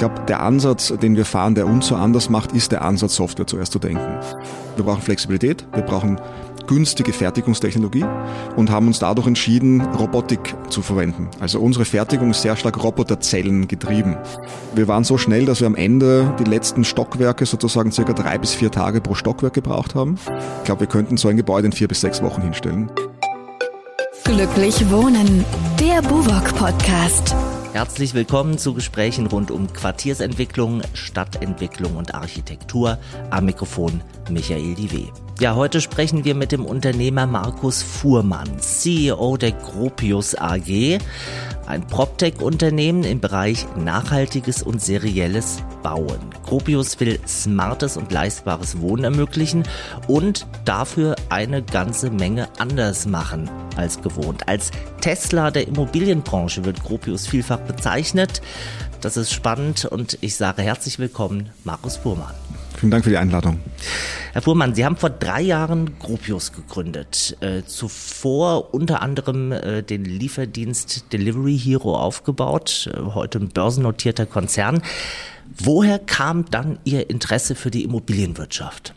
glaube, der Ansatz, den wir fahren, der uns so anders macht, ist der Ansatz, Software zuerst zu denken. Wir brauchen Flexibilität, wir brauchen günstige Fertigungstechnologie und haben uns dadurch entschieden, Robotik zu verwenden. Also unsere Fertigung ist sehr stark Roboterzellen getrieben. Wir waren so schnell, dass wir am Ende die letzten Stockwerke sozusagen circa drei bis vier Tage pro Stockwerk gebraucht haben. Ich glaube, wir könnten so ein Gebäude in vier bis sechs Wochen hinstellen. Glücklich Wohnen, der Buwok Podcast. Herzlich willkommen zu Gesprächen rund um Quartiersentwicklung, Stadtentwicklung und Architektur. Am Mikrofon Michael Diwe. Ja, heute sprechen wir mit dem Unternehmer Markus Fuhrmann, CEO der Gropius AG, ein PropTech-Unternehmen im Bereich nachhaltiges und serielles Bauen. Gropius will smartes und leistbares Wohnen ermöglichen und dafür eine ganze Menge anders machen als gewohnt. Als Tesla der Immobilienbranche wird Gropius vielfach bezeichnet. Das ist spannend und ich sage herzlich willkommen, Markus Fuhrmann. Vielen Dank für die Einladung. Herr Fuhrmann, Sie haben vor drei Jahren Gropius gegründet. Äh, zuvor unter anderem äh, den Lieferdienst Delivery Hero aufgebaut, äh, heute ein börsennotierter Konzern. Woher kam dann Ihr Interesse für die Immobilienwirtschaft?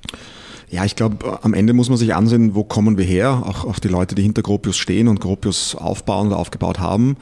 Ja, ich glaube, am Ende muss man sich ansehen, wo kommen wir her, auch, auch die Leute, die hinter Gropius stehen und Gropius aufbauen oder aufgebaut haben.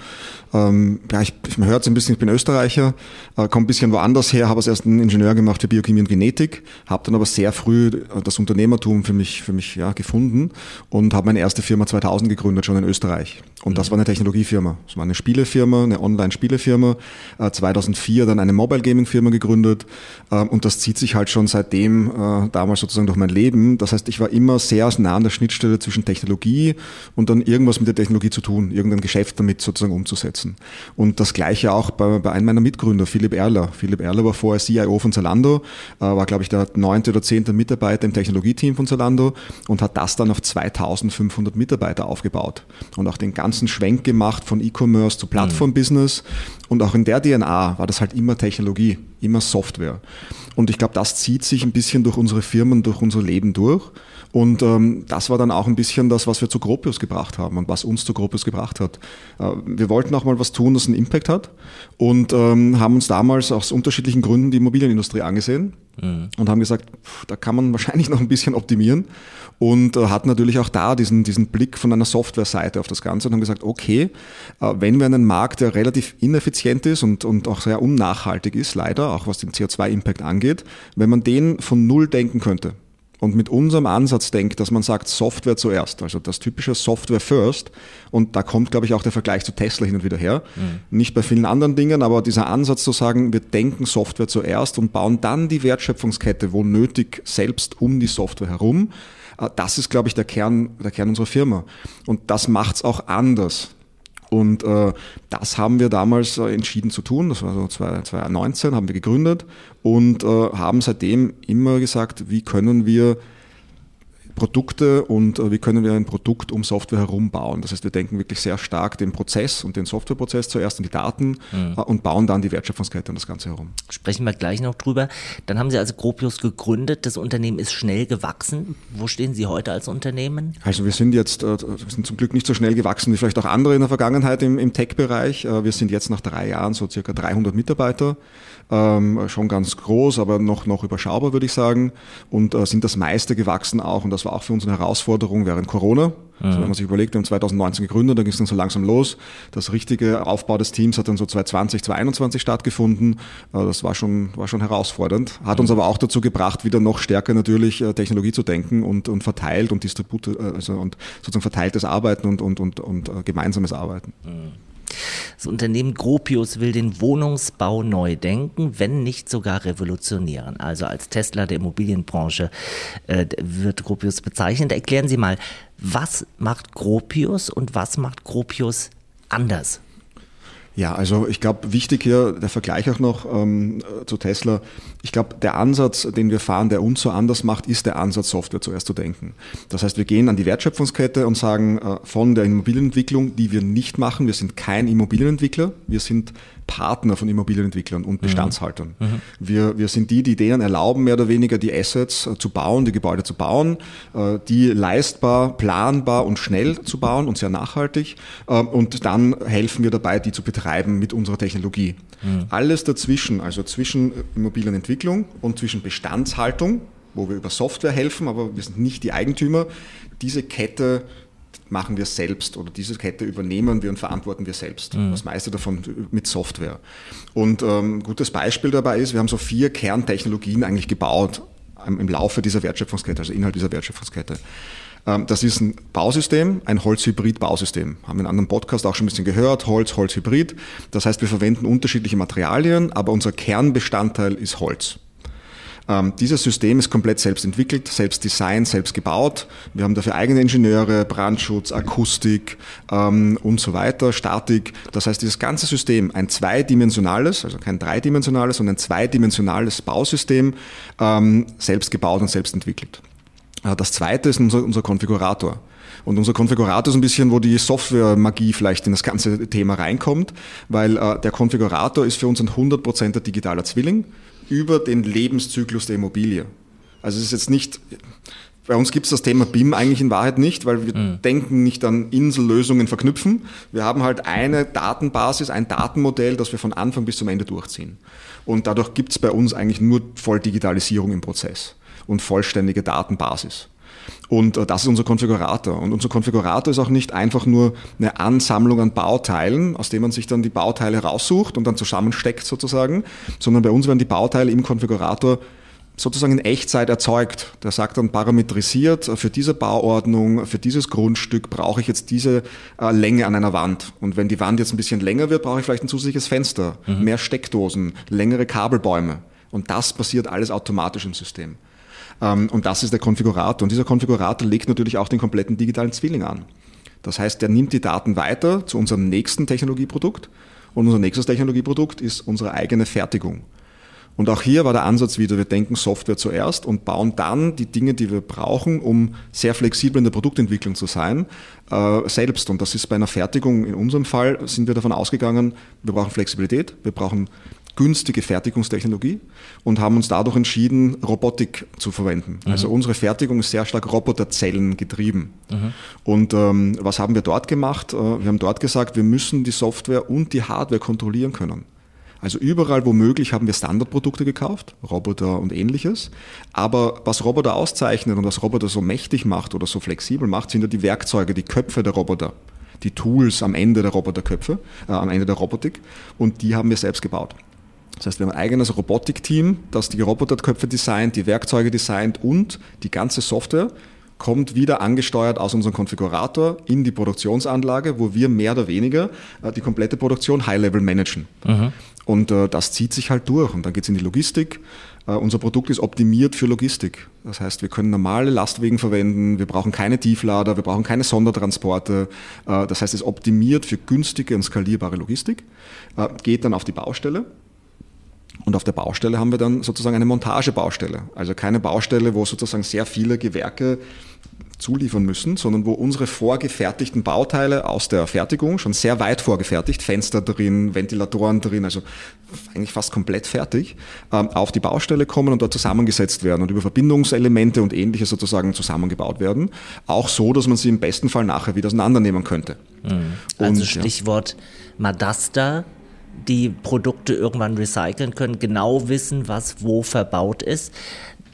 Ähm, ja, ich, man hört es ein bisschen, ich bin Österreicher, äh, komme ein bisschen woanders her, habe als ersten Ingenieur gemacht für Biochemie und Genetik, habe dann aber sehr früh das Unternehmertum für mich, für mich ja, gefunden und habe meine erste Firma 2000 gegründet, schon in Österreich. Und das mhm. war eine Technologiefirma. Es war eine Spielefirma, eine Online-Spielefirma. Äh, 2004 dann eine Mobile Gaming Firma gegründet. Äh, und das zieht sich halt schon seitdem äh, damals sozusagen durch mein Leben. Das heißt, ich war immer sehr nah an der Schnittstelle zwischen Technologie und dann irgendwas mit der Technologie zu tun, irgendein Geschäft damit sozusagen umzusetzen. Und das gleiche auch bei, bei einem meiner Mitgründer, Philipp Erler. Philipp Erler war vorher CIO von Zalando, äh, war glaube ich der neunte oder zehnte Mitarbeiter im Technologieteam von Zalando und hat das dann auf 2500 Mitarbeiter aufgebaut und auch den ganzen ganzen Schwenk gemacht von E-Commerce zu Plattform-Business. Und auch in der DNA war das halt immer Technologie, immer Software. Und ich glaube, das zieht sich ein bisschen durch unsere Firmen, durch unser Leben durch. Und ähm, das war dann auch ein bisschen das, was wir zu Gropius gebracht haben und was uns zu Gropius gebracht hat. Äh, wir wollten auch mal was tun, das einen Impact hat und ähm, haben uns damals aus unterschiedlichen Gründen die Immobilienindustrie angesehen mhm. und haben gesagt, pff, da kann man wahrscheinlich noch ein bisschen optimieren und äh, hatten natürlich auch da diesen, diesen Blick von einer Software-Seite auf das Ganze und haben gesagt, okay, äh, wenn wir einen Markt, der relativ ineffizient ist und, und auch sehr unnachhaltig ist, leider, auch was den CO2-Impact angeht, wenn man den von Null denken könnte, und mit unserem Ansatz denkt, dass man sagt Software zuerst, also das typische Software first. Und da kommt, glaube ich, auch der Vergleich zu Tesla hin und wieder her. Mhm. Nicht bei vielen anderen Dingen, aber dieser Ansatz zu sagen, wir denken Software zuerst und bauen dann die Wertschöpfungskette, wo nötig, selbst um die Software herum. Äh, das ist, glaube ich, der Kern, der Kern unserer Firma. Und das macht es auch anders. Und äh, das haben wir damals äh, entschieden zu tun. Das war so 2019, haben wir gegründet und äh, haben seitdem immer gesagt, wie können wir Produkte und äh, wie können wir ein Produkt um Software herum bauen. Das heißt, wir denken wirklich sehr stark den Prozess und den Softwareprozess zuerst und die Daten mhm. Äh, und bauen dann die Wertschöpfungskette um das Ganze herum. Sprechen wir gleich noch drüber. Dann haben Sie also Gropius gegründet. Das Unternehmen ist schnell gewachsen. Wo stehen Sie heute als Unternehmen? Also wir sind jetzt, äh, wir sind zum Glück nicht so schnell gewachsen wie vielleicht auch andere in der Vergangenheit im, im Tech-Bereich. Wir sind jetzt nach drei Jahren so circa 300 Mitarbeiter ähm, schon ganz groß, aber noch, noch überschaubar, würde ich sagen. Und äh, sind das meiste gewachsen auch. Und das war auch für uns eine Herausforderung während Corona. Mhm. Also wenn man sich überlegt, wir haben 2019 gegründet, dann ging es dann so langsam los. Das richtige Aufbau des Teams hat dann so 2020, 2021 stattgefunden. Äh, das war schon, war schon herausfordernd. Hat uns aber auch dazu gebracht, wieder noch stärker natürlich äh, Technologie zu denken und, und verteilt und Distribut, äh, also und sozusagen verteiltes Arbeiten und, und, und, und gemeinsames Arbeiten. Mhm. Das Unternehmen Gropius will den Wohnungsbau neu denken, wenn nicht sogar revolutionieren. Also als Tesla der Immobilienbranche äh, wird Gropius bezeichnet. Erklären Sie mal, was macht Gropius und was macht Gropius anders? Ja, also ich glaube, wichtig hier der Vergleich auch noch ähm, zu Tesla. Ich glaube, der Ansatz, den wir fahren, der uns so anders macht, ist der Ansatz, Software zuerst zu denken. Das heißt, wir gehen an die Wertschöpfungskette und sagen, äh, von der Immobilienentwicklung, die wir nicht machen, wir sind kein Immobilienentwickler, wir sind Partner von Immobilienentwicklern und mhm. Bestandshaltern. Mhm. Wir, wir sind die, die denen erlauben, mehr oder weniger die Assets äh, zu bauen, die Gebäude zu bauen, äh, die leistbar, planbar und schnell zu bauen und sehr nachhaltig. Äh, und dann helfen wir dabei, die zu betreiben betreiben mit unserer Technologie. Mhm. Alles dazwischen, also zwischen Immobilienentwicklung und zwischen Bestandshaltung, wo wir über Software helfen, aber wir sind nicht die Eigentümer, diese Kette machen wir selbst oder diese Kette übernehmen wir und verantworten wir selbst. Mhm. Das meiste davon mit Software. Und ähm, ein gutes Beispiel dabei ist, wir haben so vier Kerntechnologien eigentlich gebaut im Laufe dieser Wertschöpfungskette, also innerhalb dieser Wertschöpfungskette. Ähm, das ist ein Bausystem, ein Holzhybrid-Bausystem. Haben wir in einem anderen Podcast auch schon ein bisschen gehört, Holz, Holzhybrid. Das heißt, wir verwenden unterschiedliche Materialien, aber unser Kernbestandteil ist Holz. Ähm, dieses System ist komplett selbst entwickelt, selbst designt, selbst gebaut. Wir haben dafür eigene Ingenieure, Brandschutz, Akustik ähm, und so weiter, Statik. Das heißt, dieses ganze System, ein zweidimensionales, also kein dreidimensionales, sondern ein zweidimensionales Bausystem, ähm, selbst gebaut und selbst entwickelt. Das zweite ist unser, unser Konfigurator. Und unser Konfigurator ist ein bisschen, wo die Software-Magie vielleicht in das ganze Thema reinkommt, weil äh, der Konfigurator ist für uns ein 100% digitaler Zwilling über den Lebenszyklus der Immobilie. Also es ist jetzt nicht, bei uns gibt es das Thema BIM eigentlich in Wahrheit nicht, weil wir mhm. denken nicht an Insellösungen verknüpfen. Wir haben halt eine Datenbasis, ein Datenmodell, das wir von Anfang bis zum Ende durchziehen. Und dadurch gibt es bei uns eigentlich nur Volldigitalisierung im Prozess und vollständige Datenbasis. Und äh, das ist unser Konfigurator. Und unser Konfigurator ist auch nicht einfach nur eine Ansammlung an Bauteilen, aus dem man sich dann die Bauteile raussucht und dann zusammensteckt sozusagen, sondern bei uns werden die Bauteile im Konfigurator sozusagen in Echtzeit erzeugt. Der sagt dann parametrisiert, für diese Bauordnung, für dieses Grundstück brauche ich jetzt diese äh, Länge an einer Wand. Und wenn die Wand jetzt ein bisschen länger wird, brauche ich vielleicht ein zusätzliches Fenster, mhm. mehr Steckdosen, längere Kabelbäume. Und das passiert alles automatisch im System. Ähm, und das ist der Konfigurator. Und dieser Konfigurator legt natürlich auch den kompletten digitalen Zwilling an. Das heißt, der nimmt die Daten weiter zu unserem nächsten Technologieprodukt. Und unser nächstes Technologieprodukt ist unsere eigene Fertigung. Und auch hier war der Ansatz wieder, wir denken Software zuerst und bauen dann die Dinge, die wir brauchen, um sehr flexibel in der Produktentwicklung zu sein, äh, selbst. Und das ist bei einer Fertigung, in unserem Fall sind wir davon ausgegangen, wir brauchen Flexibilität, wir brauchen günstige Fertigungstechnologie und haben uns dadurch entschieden, Robotik zu verwenden. Mhm. Also unsere Fertigung ist sehr stark Roboterzellen getrieben. Mhm. Und ähm, was haben wir dort gemacht? Äh, wir haben dort gesagt, wir müssen die Software und die Hardware kontrollieren können. Also überall, wo möglich, haben wir Standardprodukte gekauft, Roboter und ähnliches. Aber was Roboter auszeichnet und was Roboter so mächtig macht oder so flexibel macht, sind ja die Werkzeuge, die Köpfe der Roboter die Tools am Ende der Roboterköpfe, äh, am Ende der Robotik und die haben wir selbst gebaut. Das heißt, wir haben ein eigenes Robotikteam, das die Roboterköpfe designt, die Werkzeuge designt und die ganze Software kommt wieder angesteuert aus unserem Konfigurator in die Produktionsanlage, wo wir mehr oder weniger äh, die komplette Produktion High-Level managen. Mhm. Und äh, das zieht sich halt durch. Und dann geht es in die Logistik. Uh, unser Produkt ist optimiert für Logistik. Das heißt, wir können normale Lastwegen verwenden, wir brauchen keine Tieflader, wir brauchen keine Sondertransporte. Das heißt, es ist optimiert für günstige und skalierbare Logistik, geht dann auf die Baustelle und auf der Baustelle haben wir dann sozusagen eine Montagebaustelle. Also keine Baustelle, wo sozusagen sehr viele Gewerke zuliefern müssen, sondern wo unsere vorgefertigten Bauteile aus der Fertigung schon sehr weit vorgefertigt, Fenster drin, Ventilatoren drin, also eigentlich fast komplett fertig, ähm, auf die Baustelle kommen und dort zusammengesetzt werden und über Verbindungselemente und ähnliches sozusagen zusammengebaut werden. Auch so, dass man sie im besten Fall nachher wieder auseinandernehmen könnte. Mhm. Also und, Stichwort ja. Madasta, die Produkte irgendwann recyceln können, genau wissen, was wo verbaut ist.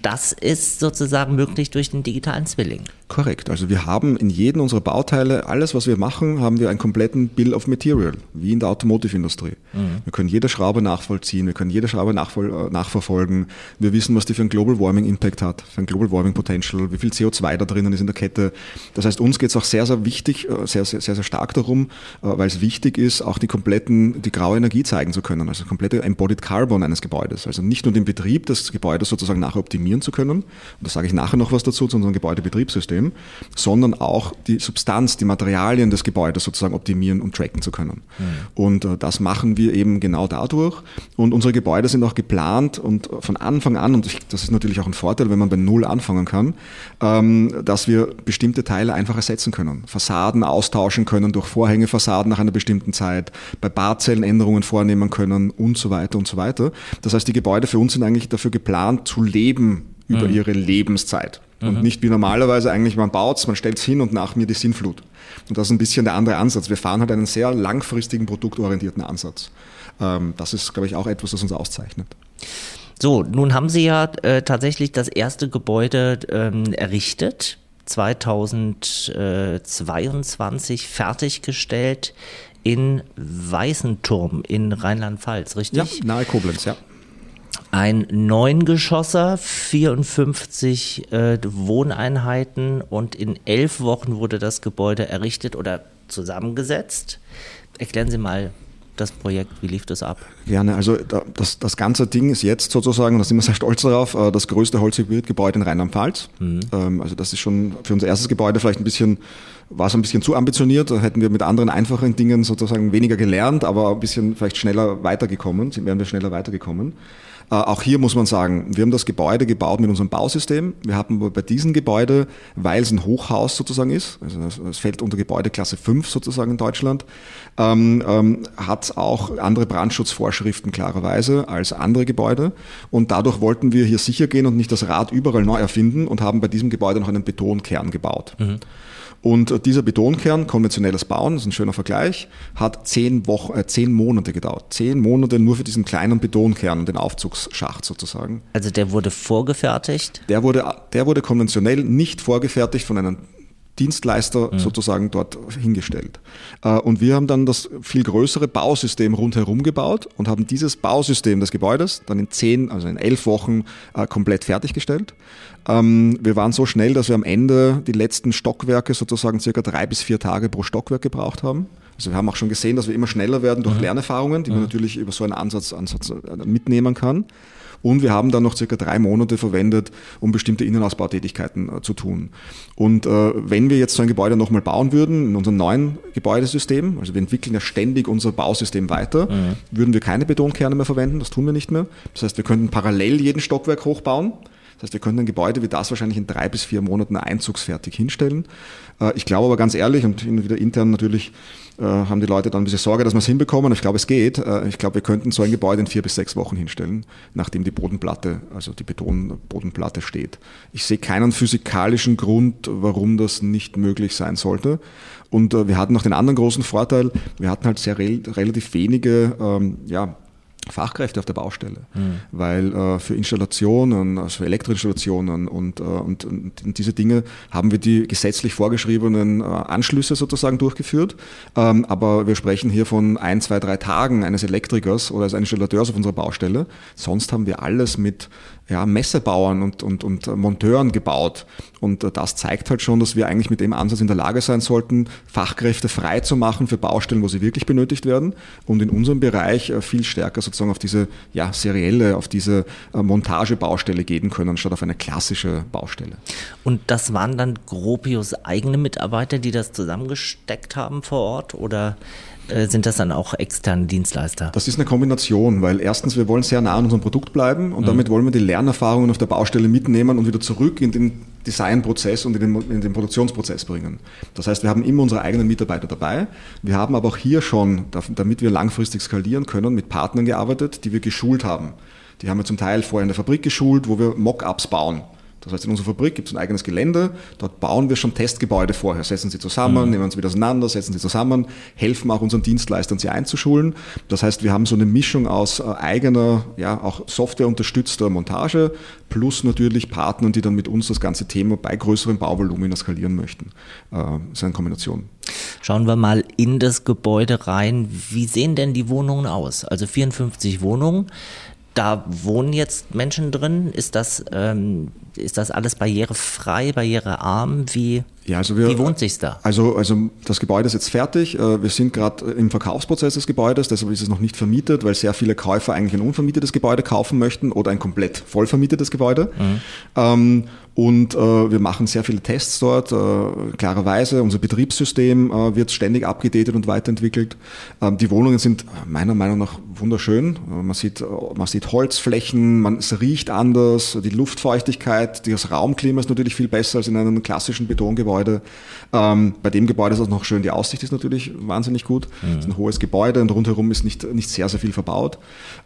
Das ist sozusagen möglich durch den digitalen Zwilling. Korrekt. Also wir haben in jedem unserer Bauteile, alles was wir machen, haben wir einen kompletten Bill of Material, wie in der Automotive-Industrie. Mhm. Wir können jede Schraube nachvollziehen, wir können jede Schraube äh, nachverfolgen. Wir wissen, was die für einen Global Warming Impact hat, für ein Global Warming Potential, wie viel CO2 da drinnen ist in der Kette. Das heißt, uns geht es auch sehr, sehr wichtig, äh, sehr, sehr, sehr, sehr stark darum, äh, weil es wichtig ist, auch die kompletten, die graue Energie zeigen zu können, also komplette Embodied Carbon eines Gebäudes. Also nicht nur den Betrieb des Gebäudes sozusagen nachher optimieren zu können, und da sage ich nachher noch was dazu, zu unserem Gebäudebetriebssystem, System, sondern auch die Substanz, die Materialien des Gebäudes sozusagen optimieren und tracken zu können. Mhm. Und äh, das machen wir eben genau dadurch. Und unsere Gebäude sind auch geplant und von Anfang an, und das ist natürlich auch ein Vorteil, wenn man bei Null anfangen kann, ähm, dass wir bestimmte Teile einfach ersetzen können. Fassaden austauschen können durch Vorhängefassaden nach einer bestimmten Zeit, bei Barzellen Änderungen vornehmen können und so weiter und so weiter. Das heißt, die Gebäude für uns sind eigentlich dafür geplant zu leben über mhm. ihre Lebenszeit. Mhm. Und nicht wie normalerweise eigentlich, man baut es, man stellt es hin und nach mir die Sinnflut. Und das ist ein bisschen der andere Ansatz. Wir fahren halt einen sehr langfristigen, produktorientierten Ansatz. Ähm, das ist, glaube ich, auch etwas, das uns auszeichnet. So, nun haben Sie ja äh, tatsächlich das erste Gebäude ähm, errichtet, 2022 fertiggestellt in Weißenturm in Rheinland-Pfalz, richtig? Ja, nahe Koblenz, ja. Ein Neungeschosser, 54 äh, Wohneinheiten und in elf Wochen wurde das Gebäude errichtet oder zusammengesetzt. Erklären Sie mal das Projekt, wie lief das ab? Gerne, also das, das ganze Ding ist jetzt sozusagen, und da sind wir sehr stolz darauf, äh, das größte Holzhybridgebäude in Rheinland-Pfalz. Mhm. Ähm, also das ist schon für unser erstes Gebäude vielleicht ein bisschen, war es ein bisschen zu ambitioniert, da hätten wir mit anderen einfachen Dingen sozusagen weniger gelernt, aber ein bisschen vielleicht schneller weitergekommen, wären wir schneller weitergekommen. Äh, auch hier muss man sagen, wir haben das Gebäude gebaut mit unserem Bausystem. Wir haben bei diesem Gebäude, weil es ein Hochhaus sozusagen ist, also es fällt unter Gebäudeklasse 5 sozusagen in Deutschland, ähm, ähm, hat auch andere Brandschutzvorschriften klarerweise als andere Gebäude. Und dadurch wollten wir hier sicher gehen und nicht das Rad überall neu erfinden und haben bei diesem Gebäude noch einen Betonkern gebaut. Mhm. Und dieser Betonkern, konventionelles Bauen, das ist ein schöner Vergleich, hat zehn, Wochen, äh, zehn Monate gedauert. Zehn Monate nur für diesen kleinen Betonkern und den Aufzugsschacht sozusagen. Also der wurde vorgefertigt? Der wurde, der wurde konventionell nicht vorgefertigt von einem Dienstleister mhm. sozusagen dort hingestellt. Äh, und wir haben dann das viel größere Bausystem rundherum gebaut und haben dieses Bausystem des Gebäudes dann in zehn, also in elf Wochen äh, komplett fertiggestellt. Ähm, wir waren so schnell, dass wir am Ende die letzten Stockwerke sozusagen circa drei bis vier Tage pro Stockwerk gebraucht haben. Also wir haben auch schon gesehen, dass wir immer schneller werden durch mhm. Lernerfahrungen, die man mhm. natürlich über so einen Ansatz, Ansatz äh, mitnehmen kann. Und wir haben dann noch circa drei Monate verwendet, um bestimmte Innenausbautätigkeiten äh, zu tun. Und äh, wenn wir jetzt so ein Gebäude nochmal bauen würden, in unserem neuen Gebäudesystem, also wir entwickeln ja ständig unser Bausystem weiter, mhm. würden wir keine Betonkerne mehr verwenden, das tun wir nicht mehr. Das heißt, wir könnten parallel jeden Stockwerk hochbauen. Das heißt, wir könnten ein Gebäude wie das wahrscheinlich in drei bis vier Monaten einzugsfertig hinstellen. Äh, ich glaube aber ganz ehrlich und wieder intern natürlich äh, haben die Leute dann ein bisschen Sorge, dass wir es hinbekommen. Ich glaube, es geht. Äh, ich glaube, wir könnten so ein Gebäude in vier bis sechs Wochen hinstellen, nachdem die Bodenplatte, also die Betonbodenplatte steht. Ich sehe keinen physikalischen Grund, warum das nicht möglich sein sollte. Und wir hatten noch den anderen großen Vorteil, wir hatten halt sehr relativ wenige ähm, ja, Fachkräfte auf der Baustelle, mhm. weil äh, für Installationen, also für Elektroinstallationen und, äh, und, und, diese Dinge haben wir die gesetzlich vorgeschriebenen äh, Anschlüsse sozusagen durchgeführt. Ähm, aber wir sprechen hier von ein, zwei, drei Tagen eines Elektrikers oder eines Installateurs auf unserer Baustelle. Sonst haben wir alles mit ja, Messebauern und, und, und Monteuren gebaut. Und das zeigt halt schon, dass wir eigentlich mit dem Ansatz in der Lage sein sollten, Fachkräfte frei zu machen für Baustellen, wo sie wirklich benötigt werden und in unserem Bereich äh, viel stärker sozusagen auf diese ja, serielle, auf diese äh, Montagebaustelle gehen können, anstatt auf eine klassische Baustelle. Und das waren dann Gropius eigene Mitarbeiter, die das zusammengesteckt haben vor Ort oder sind das dann auch externe Dienstleister? Das ist eine Kombination, weil erstens, wir wollen sehr nah an unserem Produkt bleiben und mhm. damit wollen wir die Lernerfahrungen auf der Baustelle mitnehmen und wieder zurück in den Designprozess und in den, in den Produktionsprozess bringen. Das heißt, wir haben immer unsere eigenen Mitarbeiter dabei. Wir haben aber auch hier schon, damit wir langfristig skalieren können, mit Partnern gearbeitet, die wir geschult haben. Die haben wir zum Teil vorher in der Fabrik geschult, wo wir Mock-ups bauen. Das heißt, in unserer Fabrik gibt es ein eigenes Gelände, dort bauen wir schon Testgebäude vorher, setzen sie zusammen, mhm. nehmen sie wieder auseinander, setzen sie zusammen, helfen auch unseren Dienstleistern, sie einzuschulen. Das heißt, wir haben so eine Mischung aus äh, eigener, ja, auch softwareunterstützter Montage, plus natürlich Partnern, die dann mit uns das ganze Thema bei größeren Bauvolumen skalieren möchten. Äh, das ist eine Kombination. Schauen wir mal in das Gebäude rein. Wie sehen denn die Wohnungen aus? Also 54 Wohnungen da wohnen jetzt Menschen drin? Ist das, ähm, ist das alles barrierefrei, barrierearm? Wie, ja, also wir, wie wohnt sich's da? Also, also das Gebäude ist jetzt fertig. Äh, wir sind gerade im Verkaufsprozess des Gebäudes, deshalb ist es noch nicht vermietet, weil sehr viele Käufer eigentlich ein unvermietetes Gebäude kaufen möchten oder ein komplett voll vermietetes Gebäude. Mhm. Ähm, und äh, wir machen sehr viele Tests dort, äh, klarerweise. Unser Betriebssystem äh, wird ständig abgedatet und weiterentwickelt. Ähm, die Wohnungen sind meiner Meinung nach wunderschön. Man, sieht, man sieht Holzflächen, man, es riecht anders, die Luftfeuchtigkeit Zeit. Das Raumklima ist natürlich viel besser als in einem klassischen Betongebäude. Ähm, bei dem Gebäude ist auch noch schön, die Aussicht ist natürlich wahnsinnig gut. Mhm. Es ist ein hohes Gebäude und rundherum ist nicht, nicht sehr, sehr viel verbaut.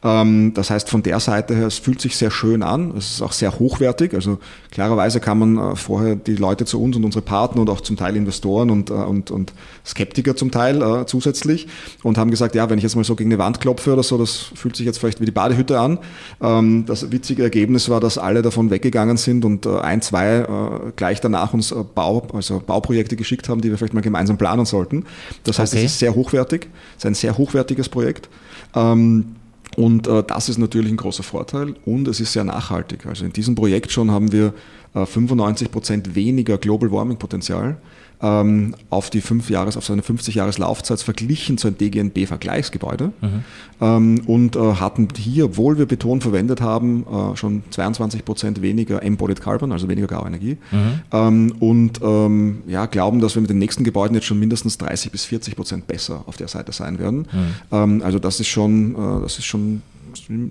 Ähm, das heißt, von der Seite her, es fühlt sich sehr schön an. Es ist auch sehr hochwertig. Also klarerweise kann man äh, vorher die Leute zu uns und unsere Partner und auch zum Teil Investoren und, äh, und, und Skeptiker zum Teil äh, zusätzlich und haben gesagt, ja, wenn ich jetzt mal so gegen eine Wand klopfe oder so, das fühlt sich jetzt vielleicht wie die Badehütte an. Ähm, das witzige Ergebnis war, dass alle davon weggegangen sind und äh, ein, zwei äh, gleich danach uns äh, Bau, also Bauprojekte geschickt haben, die wir vielleicht mal gemeinsam planen sollten. Das heißt, okay. es ist sehr hochwertig, es ist ein sehr hochwertiges Projekt. Ähm, und äh, das ist natürlich ein großer Vorteil und es ist sehr nachhaltig. Also in diesem Projekt schon haben wir äh, 95 Prozent weniger Global Warming Potenzial ähm, auf die fünf Jahres, auf seine 50 Jahres Laufzeit verglichen zu einem DGNB-Vergleichsgebäude mhm. ähm, und äh, hatten hier, obwohl wir Beton verwendet haben, äh, schon 22 Prozent weniger Embodied Carbon, also weniger Grauenergie mhm. ähm, und ähm, ja, glauben, dass wir mit den nächsten Gebäuden jetzt schon mindestens 30 bis 40 Prozent besser auf der Seite sein werden. Mhm. Ähm, also das ist schon, äh, das ist schon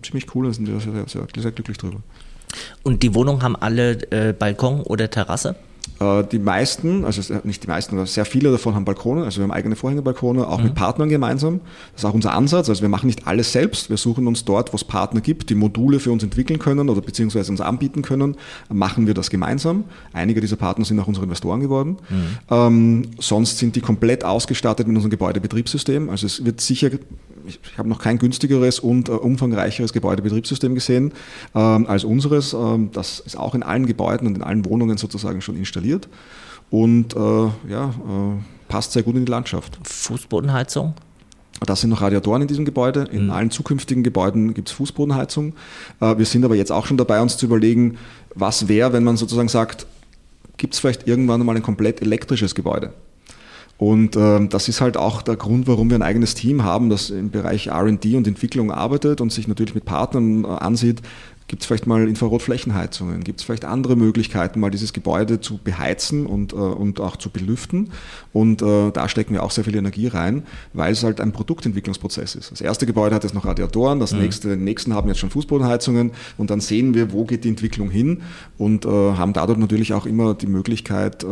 ziemlich cool, da sind wir sehr, sehr, sehr glücklich drüber. Und die Wohnungen haben alle äh, Balkon oder Terrasse? Äh, die meisten, also nicht die meisten, aber sehr viele davon haben Balkone, also wir haben eigene Vorhängebalkone, auch mhm. mit Partnern gemeinsam. Das ist auch unser Ansatz. Also wir machen nicht alles selbst, wir suchen uns dort, wo es Partner gibt, die Module für uns entwickeln können oder beziehungsweise uns anbieten können, machen wir das gemeinsam. Einige dieser Partner sind auch unsere Investoren geworden. Mhm. Ähm, sonst sind die komplett ausgestattet mit unserem Gebäudebetriebssystem. Also es wird sicher ich, ich habe noch kein günstigeres und äh, umfangreicheres Gebäudebetriebssystem gesehen ähm, als unseres. Ähm, das ist auch in allen Gebäuden und in allen Wohnungen sozusagen schon installiert und äh, ja, äh, passt sehr gut in die Landschaft. Fußbodenheizung? Das sind noch Radiatoren in diesem Gebäude. In mhm. allen zukünftigen Gebäuden gibt es Fußbodenheizung. Äh, wir sind aber jetzt auch schon dabei, uns zu überlegen, was wäre, wenn man sozusagen sagt, gibt es vielleicht irgendwann mal ein komplett elektrisches Gebäude? Und äh, das ist halt auch der Grund, warum wir ein eigenes Team haben, das im Bereich RD und Entwicklung arbeitet und sich natürlich mit Partnern äh, ansieht, Gibt es vielleicht mal Infrarotflächenheizungen? Gibt es vielleicht andere Möglichkeiten, mal dieses Gebäude zu beheizen und, äh, und auch zu belüften? Und äh, da stecken wir auch sehr viel Energie rein, weil es halt ein Produktentwicklungsprozess ist. Das erste Gebäude hat jetzt noch Radiatoren, das mhm. nächste, die nächsten haben jetzt schon Fußbodenheizungen und dann sehen wir, wo geht die Entwicklung hin und äh, haben dadurch natürlich auch immer die Möglichkeit, äh,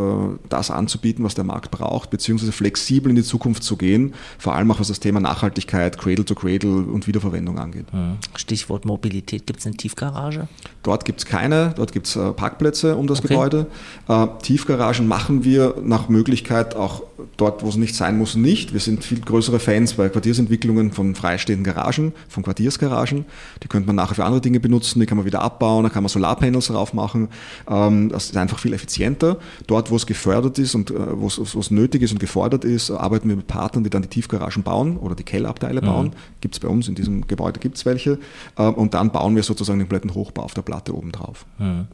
das anzubieten, was der Markt braucht, beziehungsweise flexibel in die Zukunft zu gehen, vor allem auch was das Thema Nachhaltigkeit, Cradle to Cradle und Wiederverwendung angeht. Mhm. Stichwort Mobilität, gibt es einen Tiefgarten? Tiefgarage? Dort gibt es keine, dort gibt es äh, Parkplätze um das okay. Gebäude. Äh, Tiefgaragen machen wir nach Möglichkeit auch dort, wo es nicht sein muss, nicht. Wir sind viel größere Fans bei Quartiersentwicklungen von freistehenden Garagen, von Quartiersgaragen. Die könnte man nachher für andere Dinge benutzen, die kann man wieder abbauen, da kann man Solarpanels drauf machen. Ähm, das ist einfach viel effizienter. Dort, wo es gefördert ist und äh, wo es nötig ist und gefordert ist, arbeiten wir mit Partnern, die dann die Tiefgaragen bauen oder die Kellerabteile mhm. bauen. Gibt es bei uns in diesem Gebäude gibt es welche. Ähm, und dann bauen wir sozusagen den kompletten Hochbau auf der Platte oben drauf. Mhm.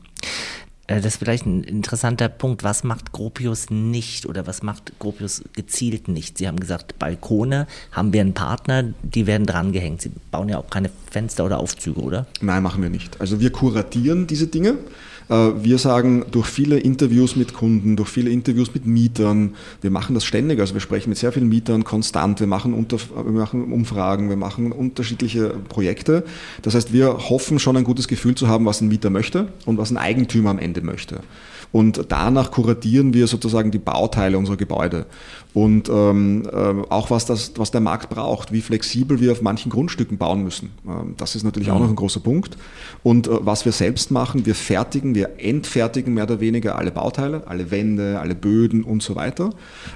Das ist vielleicht ein interessanter Punkt. Was macht Gropius nicht oder was macht Gropius gezielt nicht? Sie haben gesagt, Balkone haben wir einen Partner, die werden drangehängt. Sie bauen ja auch keine Fenster oder Aufzüge, oder? Nein, machen wir nicht. Also wir kuratieren diese Dinge. Äh, wir sagen durch viele Interviews mit Kunden, durch viele Interviews mit Mietern, wir machen das ständig, also wir sprechen mit sehr vielen Mietern konstant, wir machen, unter, wir machen Umfragen, wir machen unterschiedliche Projekte. Das heißt, wir hoffen schon ein gutes Gefühl zu haben, was ein Mieter möchte und was ein Eigentümer am Ende möchte. Und danach kuratieren wir sozusagen die Bauteile unserer Gebäude. Und ähm, äh, auch was, das, was der Markt braucht, wie flexibel wir auf manchen Grundstücken bauen müssen. Ähm, das ist natürlich ja. auch noch ein großer Punkt. Und äh, was wir selbst machen, wir fertigen, wir entfertigen mehr oder weniger alle Bauteile, alle Wände, alle Böden und so weiter.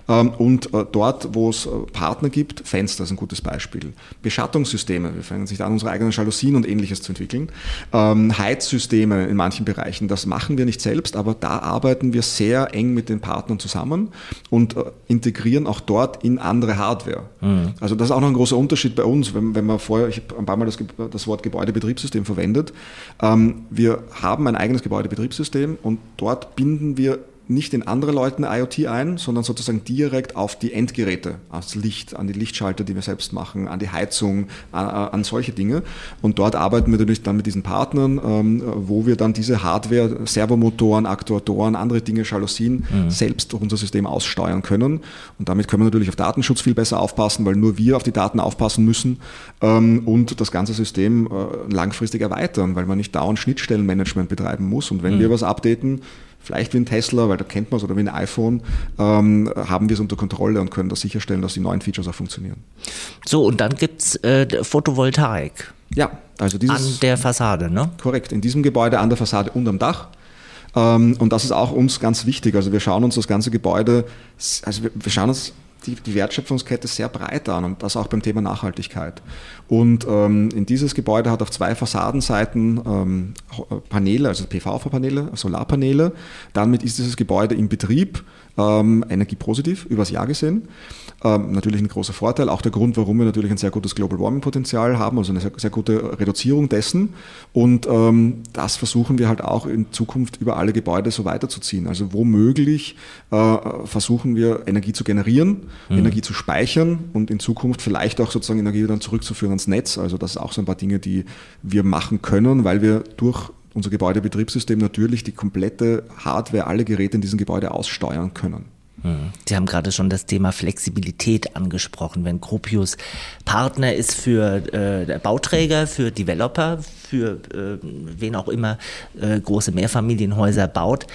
Ähm, und äh, dort, wo es äh, Partner gibt, Fenster ist ein gutes Beispiel. Beschattungssysteme, wir fangen sich an, unsere eigenen Jalousien und ähnliches zu entwickeln. Ähm, Heizsysteme in manchen Bereichen, das machen wir nicht selbst, aber da arbeiten wir sehr eng mit den Partnern zusammen und äh, integrieren auch dort in andere Hardware. Mhm. Also das ist auch noch ein großer Unterschied bei uns, wenn, wenn man vorher, ich habe ein paar Mal das, das Wort Gebäudebetriebssystem verwendet. Ähm, wir haben ein eigenes Gebäudebetriebssystem und dort binden wir nicht in andere Leute IoT ein, sondern sozusagen direkt auf die Endgeräte, ans Licht, an die Lichtschalter, die wir selbst machen, an die Heizung, an, an solche Dinge. Und dort arbeiten wir natürlich dann mit diesen Partnern, ähm, wo wir dann diese Hardware, Servomotoren, Aktuatoren, andere Dinge, Jalousien mhm. selbst durch unser System aussteuern können. Und damit können wir natürlich auf Datenschutz viel besser aufpassen, weil nur wir auf die Daten aufpassen müssen ähm, und das ganze System äh, langfristig erweitern, weil man nicht dauernd Schnittstellenmanagement betreiben muss. Und wenn mhm. wir was updaten, vielleicht wie ein Tesla, weil da kennt man es, oder wie ein iPhone, ähm, haben wir es unter Kontrolle und können das sicherstellen, dass die neuen Features auch funktionieren. So, und dann gibt es äh, Photovoltaik. Ja, also dieses. An der Fassade, ne? Korrekt, in diesem Gebäude an der Fassade und am Dach. Ähm, und das ist auch uns ganz wichtig. Also wir schauen uns das ganze Gebäude, also wir, wir schauen uns die, die Wertschöpfungskette sehr breit an und das auch beim Thema Nachhaltigkeit. Und ähm, in dieses Gebäude hat auf zwei Fassadenseiten ähm, Paneele, also PV-Paneele, Solarpaneele. Damit ist dieses Gebäude im Betrieb ähm, energiepositiv übers Jahr gesehen. Ähm, natürlich ein großer Vorteil, auch der Grund, warum wir natürlich ein sehr gutes Global Warming Potenzial haben, also eine sehr, sehr gute Reduzierung dessen. Und ähm, das versuchen wir halt auch in Zukunft über alle Gebäude so weiterzuziehen. Also womöglich äh, versuchen wir Energie zu generieren, mhm. Energie zu speichern und in Zukunft vielleicht auch sozusagen Energie dann zurückzuführen ans Netz. Also das sind auch so ein paar Dinge, die wir machen können, weil wir durch unser Gebäudebetriebssystem natürlich die komplette Hardware, alle Geräte in diesem Gebäude aussteuern können. Sie haben gerade schon das Thema Flexibilität angesprochen. Wenn Gropius Partner ist für äh, Bauträger, für Developer, für äh, wen auch immer äh, große Mehrfamilienhäuser baut,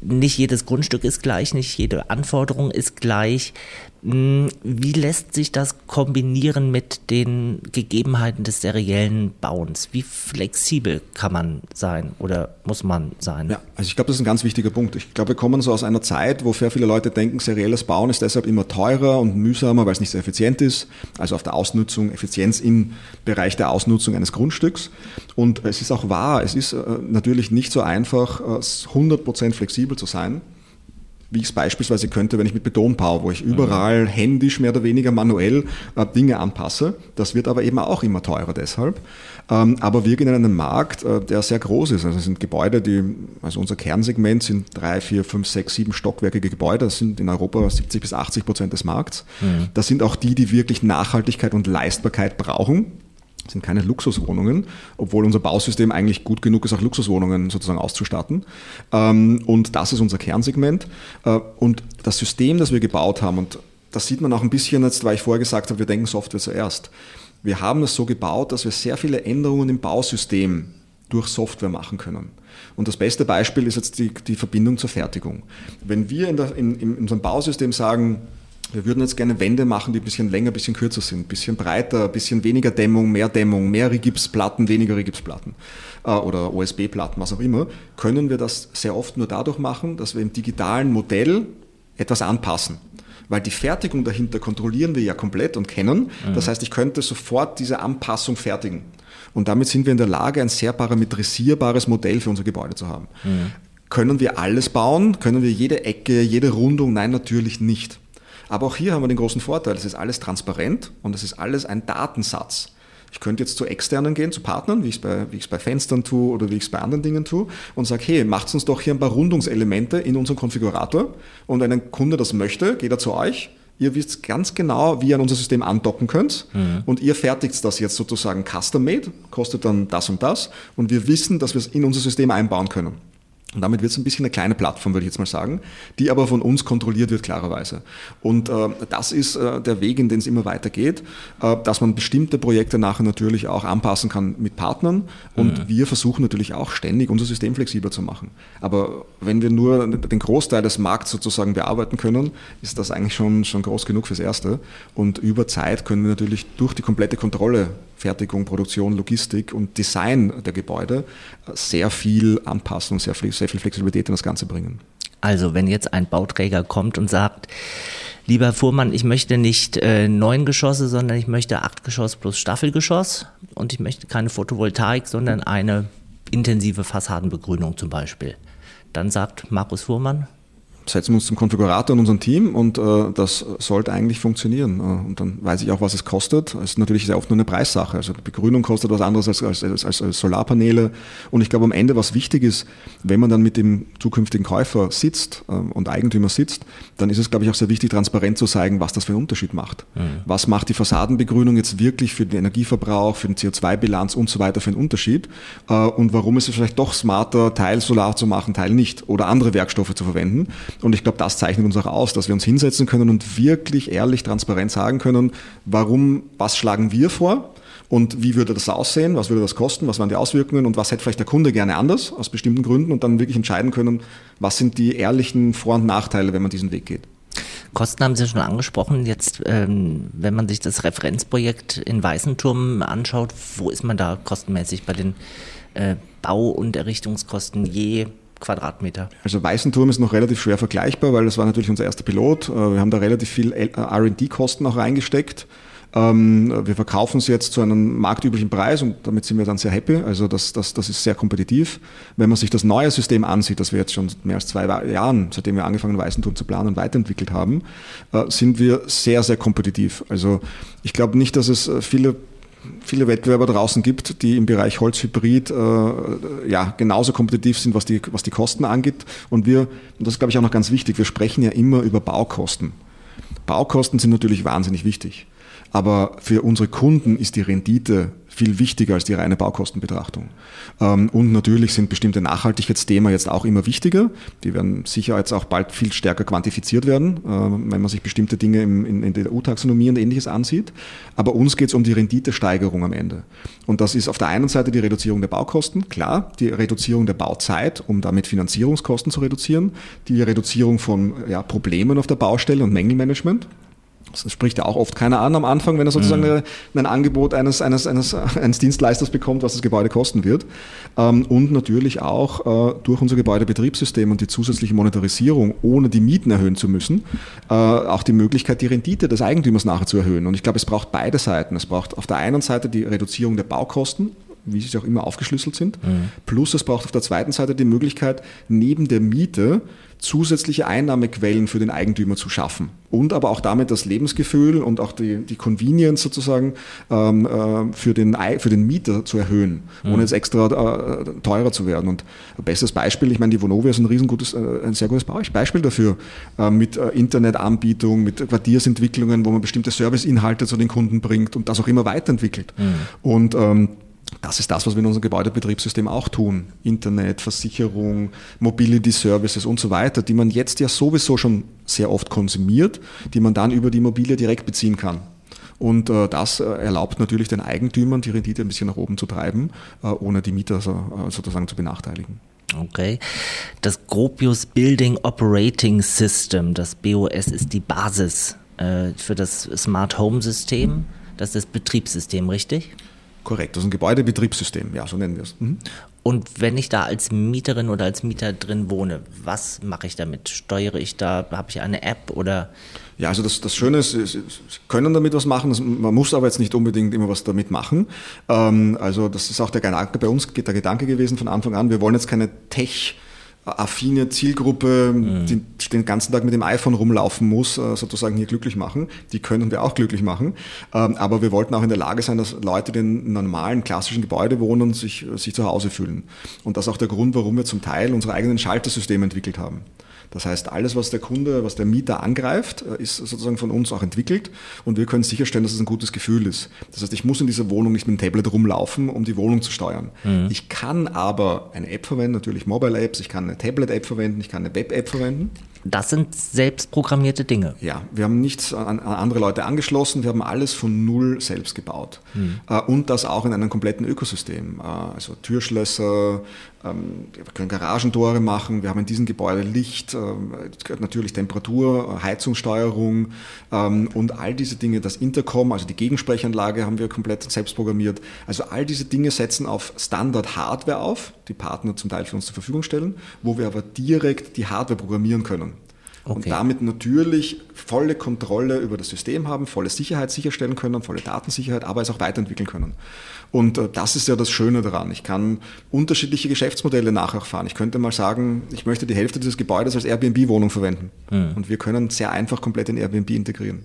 nicht jedes Grundstück ist gleich, nicht jede Anforderung ist gleich. Hm, wie lässt sich das kombinieren mit den Gegebenheiten des seriellen Bauens? Wie flexibel kann man sein oder muss man sein? Ja, also ich glaube, das ist ein ganz wichtiger Punkt. Ich glaube, wir kommen so aus einer Zeit, wo sehr viele Leute denken, serielles Bauen ist deshalb immer teurer und mühsamer, weil es nicht so effizient ist. Also auf der Ausnutzung, Effizienz im Bereich der Ausnutzung eines Grundstücks. Und es ist auch wahr, es ist äh, natürlich nicht so einfach, 100% äh, flexibel zu sein wie ich es beispielsweise könnte, wenn ich mit Beton baue, wo ich überall mhm. händisch mehr oder weniger manuell äh, Dinge anpasse. Das wird aber eben auch immer teurer deshalb. Ähm, aber wir gehen in einen Markt, äh, der sehr groß ist. Also es sind Gebäude, die, also unser Kernsegment sind drei, vier, fünf, sechs, sieben stockwerkige Gebäude. Das sind in Europa 70 bis 80 Prozent des Markts. Mhm. Das sind auch die, die wirklich Nachhaltigkeit und Leistbarkeit brauchen sind keine Luxuswohnungen, obwohl unser Bausystem eigentlich gut genug ist, auch Luxuswohnungen sozusagen auszustatten. Ähm, und das ist unser Kernsegment. Äh, und das System, das wir gebaut haben, und das sieht man auch ein bisschen jetzt, weil ich vorher gesagt habe, wir denken Software zuerst. Wir haben es so gebaut, dass wir sehr viele Änderungen im Bausystem durch Software machen können. Und das beste Beispiel ist jetzt die, die Verbindung zur Fertigung. Wenn wir in, der, in, in unserem Bausystem sagen, wir würden jetzt gerne Wände machen, die ein bisschen länger, ein bisschen kürzer sind, ein bisschen breiter, ein bisschen weniger Dämmung, mehr Dämmung, mehr Rigipsplatten, weniger Rigipsplatten äh, oder OSB-Platten, was auch immer. Können wir das sehr oft nur dadurch machen, dass wir im digitalen Modell etwas anpassen. Weil die Fertigung dahinter kontrollieren wir ja komplett und kennen. Mhm. Das heißt, ich könnte sofort diese Anpassung fertigen. Und damit sind wir in der Lage, ein sehr parametrisierbares Modell für unser Gebäude zu haben. Mhm. Können wir alles bauen? Können wir jede Ecke, jede Rundung? Nein, natürlich nicht. Aber auch hier haben wir den großen Vorteil, es ist alles transparent und es ist alles ein Datensatz. Ich könnte jetzt zu externen gehen, zu Partnern, wie ich es bei, wie bei Fenstern tue oder wie ich es bei anderen Dingen tue und sage, hey, macht uns doch hier ein paar Rundungselemente in unserem Konfigurator und wenn ein Kunde das möchte, geht er zu euch, Ihr wisst ganz genau, wie ihr an unser System andocken könnt mhm. und ihr fertigt das jetzt sozusagen custom-made, kostet dann das und das und wir wissen, dass wir es in unser System einbauen können. Und damit wird es ein bisschen eine kleine Plattform, würde ich jetzt mal sagen, die aber von uns kontrolliert wird, klarerweise. Und äh, das ist äh, der Weg, in den es immer weitergeht, äh, dass man bestimmte Projekte nachher natürlich auch anpassen kann mit Partnern. Und mhm. wir versuchen natürlich auch ständig unser System flexibler zu machen. Aber wenn wir nur den Großteil des Markts sozusagen bearbeiten können, ist das eigentlich schon, schon groß genug fürs Erste. Und über Zeit können wir natürlich durch die komplette Kontrolle Fertigung, Produktion, Logistik und Design der Gebäude sehr viel anpassen und sehr viel, sehr viel Flexibilität in das Ganze bringen. Also wenn jetzt ein Bauträger kommt und sagt, lieber Fuhrmann, ich möchte nicht äh, neun Geschosse, sondern ich möchte acht Geschoss plus Staffelgeschoss und ich möchte keine Photovoltaik, sondern eine intensive Fassadenbegrünung zum Beispiel. Dann sagt Markus Fuhrmann, setzen wir uns zum Konfigurator in unserem Team und äh, das sollte eigentlich funktionieren. Äh, und dann weiß ich auch, was es kostet. Es ist natürlich sehr oft nur eine Preissache. Also Begrünung kostet was anderes als, als, als, als Solarpaneele. Und ich glaube am Ende, was wichtig ist, wenn man dann mit dem zukünftigen Käufer sitzt äh, und Eigentümer sitzt, dann ist es, glaube ich, auch sehr wichtig, transparent zu zeigen, was das für einen Unterschied macht. Mhm. Was macht die Fassadenbegrünung jetzt wirklich für den Energieverbrauch, für den CO2-Bilanz und so weiter für einen Unterschied? Äh, und warum ist es vielleicht doch smarter, Teil Solar zu machen, Teil nicht oder andere Werkstoffe zu verwenden? Und ich glaube, das zeichnet uns auch aus, dass wir uns hinsetzen können und wirklich ehrlich, transparent sagen können, warum, was schlagen wir vor? Und wie würde das aussehen? Was würde das kosten? Was waren die Auswirkungen? Und was hätte vielleicht der Kunde gerne anders aus bestimmten Gründen? Und dann wirklich entscheiden können, was sind die ehrlichen Vor- und Nachteile, wenn man diesen Weg geht. Kosten haben Sie schon angesprochen. Jetzt, ähm, wenn man sich das Referenzprojekt in Weißenturm anschaut, wo ist man da kostenmäßig bei den äh, Bau- und Errichtungskosten je Quadratmeter? Also Weißenturm ist noch relativ schwer vergleichbar, weil das war natürlich unser erster Pilot. Äh, wir haben da relativ viel äh, RD-Kosten auch reingesteckt. Ähm, wir verkaufen es jetzt zu einem marktüblichen Preis und damit sind wir dann sehr happy. Also das, das, das ist sehr kompetitiv. Wenn man sich das neue System ansieht, das wir jetzt schon mehr als zwei Jahren, seitdem wir angefangen Weißenturm zu planen, weiterentwickelt haben, äh, sind wir sehr, sehr kompetitiv. Also ich glaube nicht, dass es viele viele Wettbewerber draußen gibt, die im Bereich Holzhybrid äh, ja, genauso kompetitiv sind, was die, was die Kosten angeht. Und wir, und das ist glaube ich auch noch ganz wichtig, wir sprechen ja immer über Baukosten. Baukosten sind natürlich wahnsinnig wichtig. Aber für unsere Kunden ist die Rendite viel wichtiger als die reine Baukostenbetrachtung. Ähm, und natürlich sind bestimmte Nachhaltigkeitsthemen jetzt auch immer wichtiger. Die werden sicher jetzt auch bald viel stärker quantifiziert werden, ähm, wenn man sich bestimmte Dinge in der EU-Taxonomie und ähnliches ansieht. Aber uns geht es um die Renditesteigerung am Ende. Und das ist auf der einen Seite die Reduzierung der Baukosten, klar, die Reduzierung der Bauzeit, um damit Finanzierungskosten zu reduzieren, die Reduzierung von ja, Problemen auf der Baustelle und Mängelmanagement. Das spricht ja auch oft keiner an am Anfang, wenn er sozusagen mhm. ein Angebot eines, eines, eines, eines Dienstleisters bekommt, was das Gebäude kosten wird. Ähm, und natürlich auch äh, durch unser Gebäudebetriebssystem und die zusätzliche Monetarisierung, ohne die Mieten erhöhen zu müssen, äh, auch die Möglichkeit, die Rendite des Eigentümers nachher zu erhöhen. Und ich glaube, es braucht beide Seiten. Es braucht auf der einen Seite die Reduzierung der Baukosten, wie sie auch immer aufgeschlüsselt sind. Mhm. Plus es braucht auf der zweiten Seite die Möglichkeit, neben der Miete zusätzliche Einnahmequellen für den Eigentümer zu schaffen. Und aber auch damit das Lebensgefühl und auch die, die Convenience sozusagen ähm, äh, für, den, für den Mieter zu erhöhen, mhm. ohne jetzt extra äh, teurer zu werden. Und ein bestes Beispiel, ich meine, die Vonovia ist ein riesengutes, äh, ein sehr gutes Beispiel dafür, äh, mit äh, Internetanbietung, mit Quartiersentwicklungen, wo man bestimmte Serviceinhalte zu den Kunden bringt und das auch immer weiterentwickelt. Mhm. Und ähm, das ist das, was wir in unserem Gebäudebetriebssystem auch tun. Internet, Versicherung, Mobility Services und so weiter, die man jetzt ja sowieso schon sehr oft konsumiert, die man dann über die Immobilie direkt beziehen kann. Und äh, das äh, erlaubt natürlich den Eigentümern, die Rendite ein bisschen nach oben zu treiben, äh, ohne die Mieter so, äh, sozusagen zu benachteiligen. Okay. Das Gropius Building Operating System, das BOS, ist die Basis äh, für das Smart Home System. Das ist das Betriebssystem, richtig? Korrekt, das ist ein Gebäudebetriebssystem, ja, so nennen wir es. Mhm. Und wenn ich da als Mieterin oder als Mieter drin wohne, was mache ich damit? Steuere ich da, habe ich eine App oder? Ja, also das, das Schöne ist, Sie können damit was machen, man muss aber jetzt nicht unbedingt immer was damit machen. Ähm, also das ist auch der Gedanke bei uns, der Gedanke gewesen von Anfang an, wir wollen jetzt keine Tech- affine Zielgruppe, mhm. die den ganzen Tag mit dem iPhone rumlaufen muss, äh, sozusagen hier glücklich machen. Die können wir auch glücklich machen. Ähm, aber wir wollten auch in der Lage sein, dass Leute, die in normalen, klassischen Gebäude wohnen, sich, sich zu Hause fühlen. Und das ist auch der Grund, warum wir zum Teil unsere eigenen Schaltersysteme entwickelt haben. Das heißt, alles, was der Kunde, was der Mieter angreift, äh, ist sozusagen von uns auch entwickelt und wir können sicherstellen, dass es ein gutes Gefühl ist. Das heißt, ich muss in dieser Wohnung nicht mit dem Tablet rumlaufen, um die Wohnung zu steuern. Mhm. Ich kann aber eine App verwenden, natürlich Mobile Apps, ich kann eine Tablet-App verwenden, ich kann eine Web-App verwenden. Das sind selbstprogrammierte Dinge. Ja, wir haben nichts an, an, andere Leute angeschlossen, wir haben alles von null selbst gebaut. Mhm. Äh, und das auch in einem kompletten Ökosystem. Äh, also Türschlösser, wir können Garagentore machen, wir haben in diesem Gebäude Licht, äh, natürlich Temperatur, Heizungssteuerung ähm, und all diese Dinge, das Intercom, also die Gegensprechanlage haben wir komplett selbst programmiert. Also all diese Dinge setzen auf Standard-Hardware auf, die Partner zum Teil für uns zur Verfügung stellen, wo wir aber direkt die Hardware programmieren können. Okay. Und damit natürlich volle Kontrolle über das System haben, volle Sicherheit sicherstellen können, volle Datensicherheit, aber es auch weiterentwickeln können. Und äh, das ist ja das Schöne daran. Ich kann unterschiedliche Geschäftsmodelle nachher fahren. Ich könnte mal sagen, ich möchte die Hälfte dieses Gebäudes als Airbnb-Wohnung verwenden. Mhm. Und wir können sehr einfach komplett in Airbnb integrieren.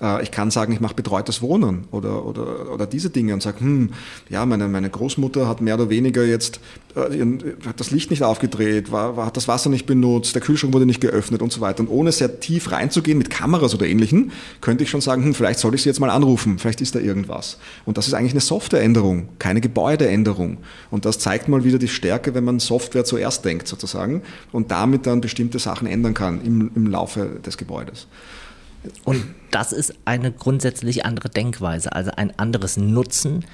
Äh, ich kann sagen, ich mache betreutes Wohnen oder, oder, oder diese Dinge und sage, hm, ja, meine, meine Großmutter hat mehr oder weniger jetzt äh, hat das Licht nicht aufgedreht, war, war, hat das Wasser nicht benutzt, der Kühlschrank wurde nicht geöffnet und so weiter. Und ohne sehr tief reinzugehen mit Kameras oder ähnlichem, könnte ich schon sagen, hm, vielleicht sollte ich sie jetzt mal anrufen, vielleicht ist da irgendwas. Und das ist eigentlich eine Softwareänderung, keine Gebäudeänderung. Und das zeigt mal wieder die Stärke, wenn man Software zuerst denkt sozusagen und damit dann bestimmte Sachen ändern kann im, im Laufe des Gebäudes. Und das ist eine grundsätzlich andere Denkweise, also ein anderes Nutzen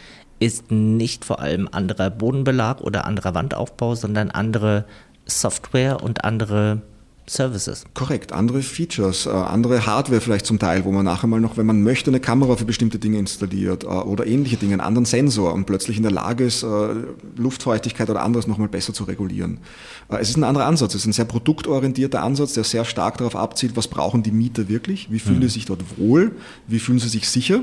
ist nicht vor allem anderer Bodenbelag oder anderer Wandaufbau, sondern andere Software und andere Services. Korrekt, andere Features, äh, andere Hardware vielleicht zum Teil, wo man nachher mal noch, wenn man möchte, eine Kamera für bestimmte Dinge installiert äh, oder ähnliche Dinge, einen anderen Sensor und plötzlich in der Lage ist, äh, Luftfeuchtigkeit oder anderes nochmal besser zu regulieren. Es ist ein anderer Ansatz, es ist ein sehr produktorientierter Ansatz, der sehr stark darauf abzielt, was brauchen die Mieter wirklich, wie fühlen mhm. sie sich dort wohl, wie fühlen sie sich sicher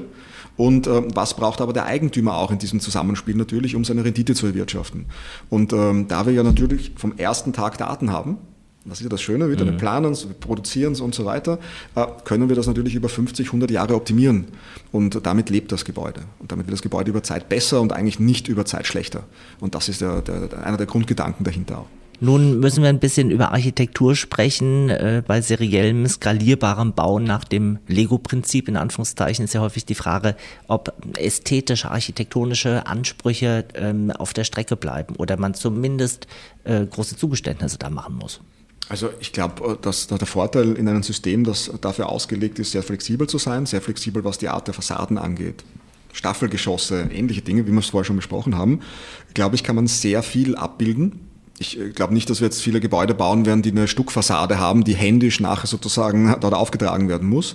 und äh, was braucht aber der Eigentümer auch in diesem Zusammenspiel natürlich, um seine Rendite zu erwirtschaften. Und ähm, da wir ja natürlich vom ersten Tag Daten haben, das ist ja das Schöne, wieder, mhm. wir planen es, wir produzieren es und so weiter, äh, können wir das natürlich über 50, 100 Jahre optimieren. Und damit lebt das Gebäude. Und damit wird das Gebäude über Zeit besser und eigentlich nicht über Zeit schlechter. Und das ist der, der, einer der Grundgedanken dahinter auch. Nun müssen wir ein bisschen über Architektur sprechen. Äh, bei seriellem, skalierbarem Bauen nach dem Lego-Prinzip, in Anführungszeichen, ist ja häufig die Frage, ob ästhetische, architektonische Ansprüche ähm, auf der Strecke bleiben oder man zumindest äh, große Zugeständnisse da machen muss. Also ich glaube, äh, dass der Vorteil in einem System, das dafür ausgelegt ist, sehr flexibel zu sein, sehr flexibel, was die Art der Fassaden angeht. Staffelgeschosse, ähnliche Dinge, wie wir es vorher schon besprochen haben, glaube ich, kann man sehr viel abbilden ich äh, glaube nicht, dass wir jetzt viele Gebäude bauen werden, die eine Stuckfassade haben, die händisch nachher sozusagen dort aufgetragen werden muss.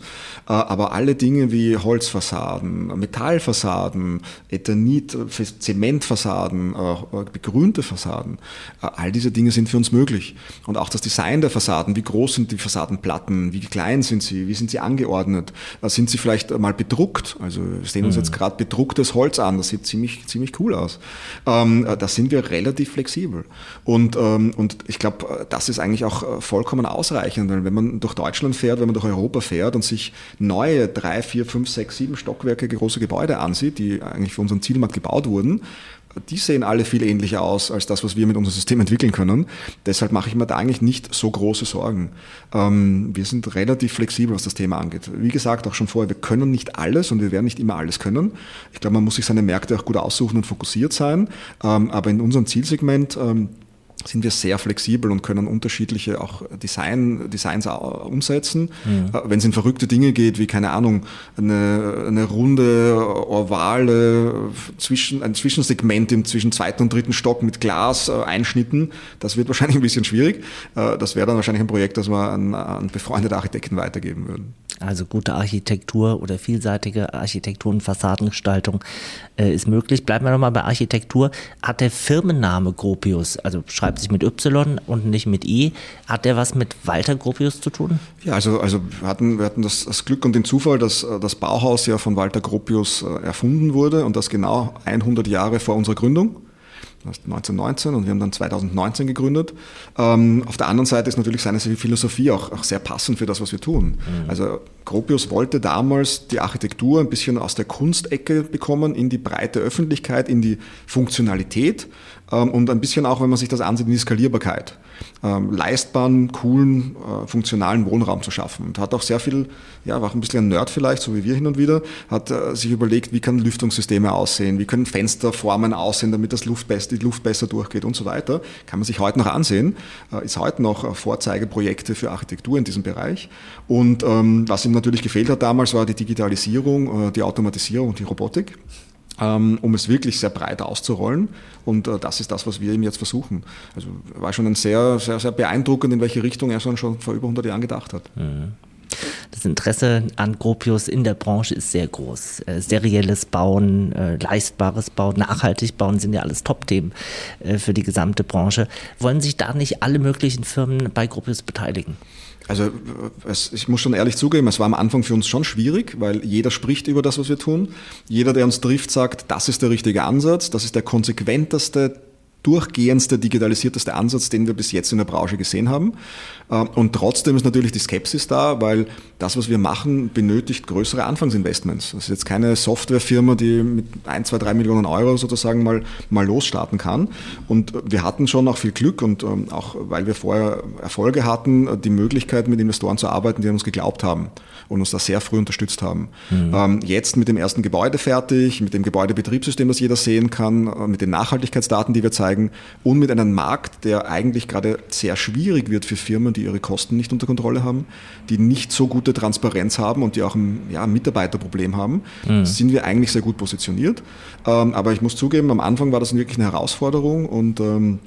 Äh, aber alle Dinge wie Holzfassaden, Metallfassaden, Ethanit, Zementfassaden, äh, begrünte Fassaden, all diese Dinge sind für uns möglich. Und auch das Design der Fassaden, wie groß sind die Fassadenplatten, wie klein sind sie, wie sind sie angeordnet, sind sie vielleicht mal bedruckt? Also wir sehen uns mhm. jetzt gerade bedrucktes Holz an, das sieht ziemlich, ziemlich cool aus. Ähm, da sind wir relativ flexibel. Und und, ähm, und ich glaube, das ist eigentlich auch äh, vollkommen ausreichend, weil wenn man durch Deutschland fährt, wenn man durch Europa fährt und sich neue drei, vier, fünf, sechs, sieben Stockwerke große Gebäude ansieht, die eigentlich für unseren Zielmarkt gebaut wurden, die sehen alle viel ähnlicher aus als das, was wir mit unserem System entwickeln können. Deshalb mache ich mir da eigentlich nicht so große Sorgen. Ähm, wir sind relativ flexibel, was das Thema angeht. Wie gesagt, auch schon vorher, wir können nicht alles und wir werden nicht immer alles können. Ich glaube, man muss sich seine Märkte auch gut aussuchen und fokussiert sein. Ähm, aber in unserem Zielsegment, ähm, sind wir sehr flexibel und können unterschiedliche auch Design, Designs umsetzen. Mhm. Wenn es in verrückte Dinge geht, wie keine Ahnung, eine, eine runde, ovale, zwischen, ein Zwischensegment im zwischen zweiten und dritten Stock mit Glas äh, einschnitten, das wird wahrscheinlich ein bisschen schwierig. Äh, das wäre dann wahrscheinlich ein Projekt, das wir an, an befreundete Architekten weitergeben würden. Also gute Architektur oder vielseitige Architektur und Fassadengestaltung äh, ist möglich. Bleiben wir nochmal bei Architektur. Hat der Firmenname Gropius, also schreibt sich mit Y und nicht mit I, hat der was mit Walter Gropius zu tun? Ja, also, also wir hatten, wir hatten das, das Glück und den Zufall, dass äh, das Bauhaus ja von Walter Gropius äh, erfunden wurde und das genau 100 Jahre vor unserer Gründung. 1919 und wir haben dann 2019 gegründet. Ähm, auf der anderen Seite ist natürlich seine Philosophie auch, auch sehr passend für das, was wir tun. Mhm. Also Gropius wollte damals die Architektur ein bisschen aus der Kunstecke bekommen, in die breite Öffentlichkeit, in die Funktionalität und ein bisschen auch, wenn man sich das ansieht, in die Skalierbarkeit. Ähm, leistbaren, coolen, äh, funktionalen Wohnraum zu schaffen. Und hat auch sehr viel, ja, war auch ein bisschen ein Nerd vielleicht, so wie wir hin und wieder, hat äh, sich überlegt, wie können Lüftungssysteme aussehen, wie können Fensterformen aussehen, damit das Luft die Luft besser durchgeht und so weiter. Kann man sich heute noch ansehen, äh, ist heute noch Vorzeigeprojekte für Architektur in diesem Bereich. Und ähm, was ihm natürlich gefehlt hat damals, war die Digitalisierung, die Automatisierung und die Robotik. Ähm, um es wirklich sehr breit auszurollen. Und äh, das ist das, was wir ihm jetzt versuchen. Also war schon ein sehr, sehr, sehr beeindruckend, in welche Richtung er schon vor über 100 Jahren gedacht hat. Mhm. Das Interesse an Gropius in der Branche ist sehr groß. Äh, serielles Bauen, äh, leistbares Bauen, nachhaltig bauen sind ja alles Top-Themen für die gesamte Branche. Wollen sich da nicht alle möglichen Firmen bei Gropius beteiligen? Also es, ich muss schon ehrlich zugeben, es war am Anfang für uns schon schwierig, weil jeder spricht über das, was wir tun. Jeder, der uns trifft, sagt, das ist der richtige Ansatz, das ist der konsequenteste, durchgehendste, digitalisierteste Ansatz, den wir bis jetzt in der Branche gesehen haben. Äh, und trotzdem ist natürlich die Skepsis da, weil das, was wir machen, benötigt größere Anfangsinvestments. Das ist jetzt keine Softwarefirma, die mit 1, 2, 3 Millionen Euro sozusagen mal, mal losstarten kann. Und wir hatten schon auch viel Glück und ähm, auch weil wir vorher Erfolge hatten, die Möglichkeit, mit Investoren zu arbeiten, die an uns geglaubt haben und uns da sehr früh unterstützt haben. Mhm. Jetzt mit dem ersten Gebäude fertig, mit dem Gebäudebetriebssystem, das jeder sehen kann, äh, mit den Nachhaltigkeitsdaten, die wir zeigen und mit einem Markt, der eigentlich gerade sehr schwierig wird für Firmen, die ihre Kosten nicht unter Kontrolle haben, die nicht so gute Transparenz haben und die auch ein ja, Mitarbeiterproblem haben, mhm. sind wir eigentlich sehr gut positioniert. Ähm, aber ich muss zugeben, am Anfang war das wirklich eine Herausforderung und ähm,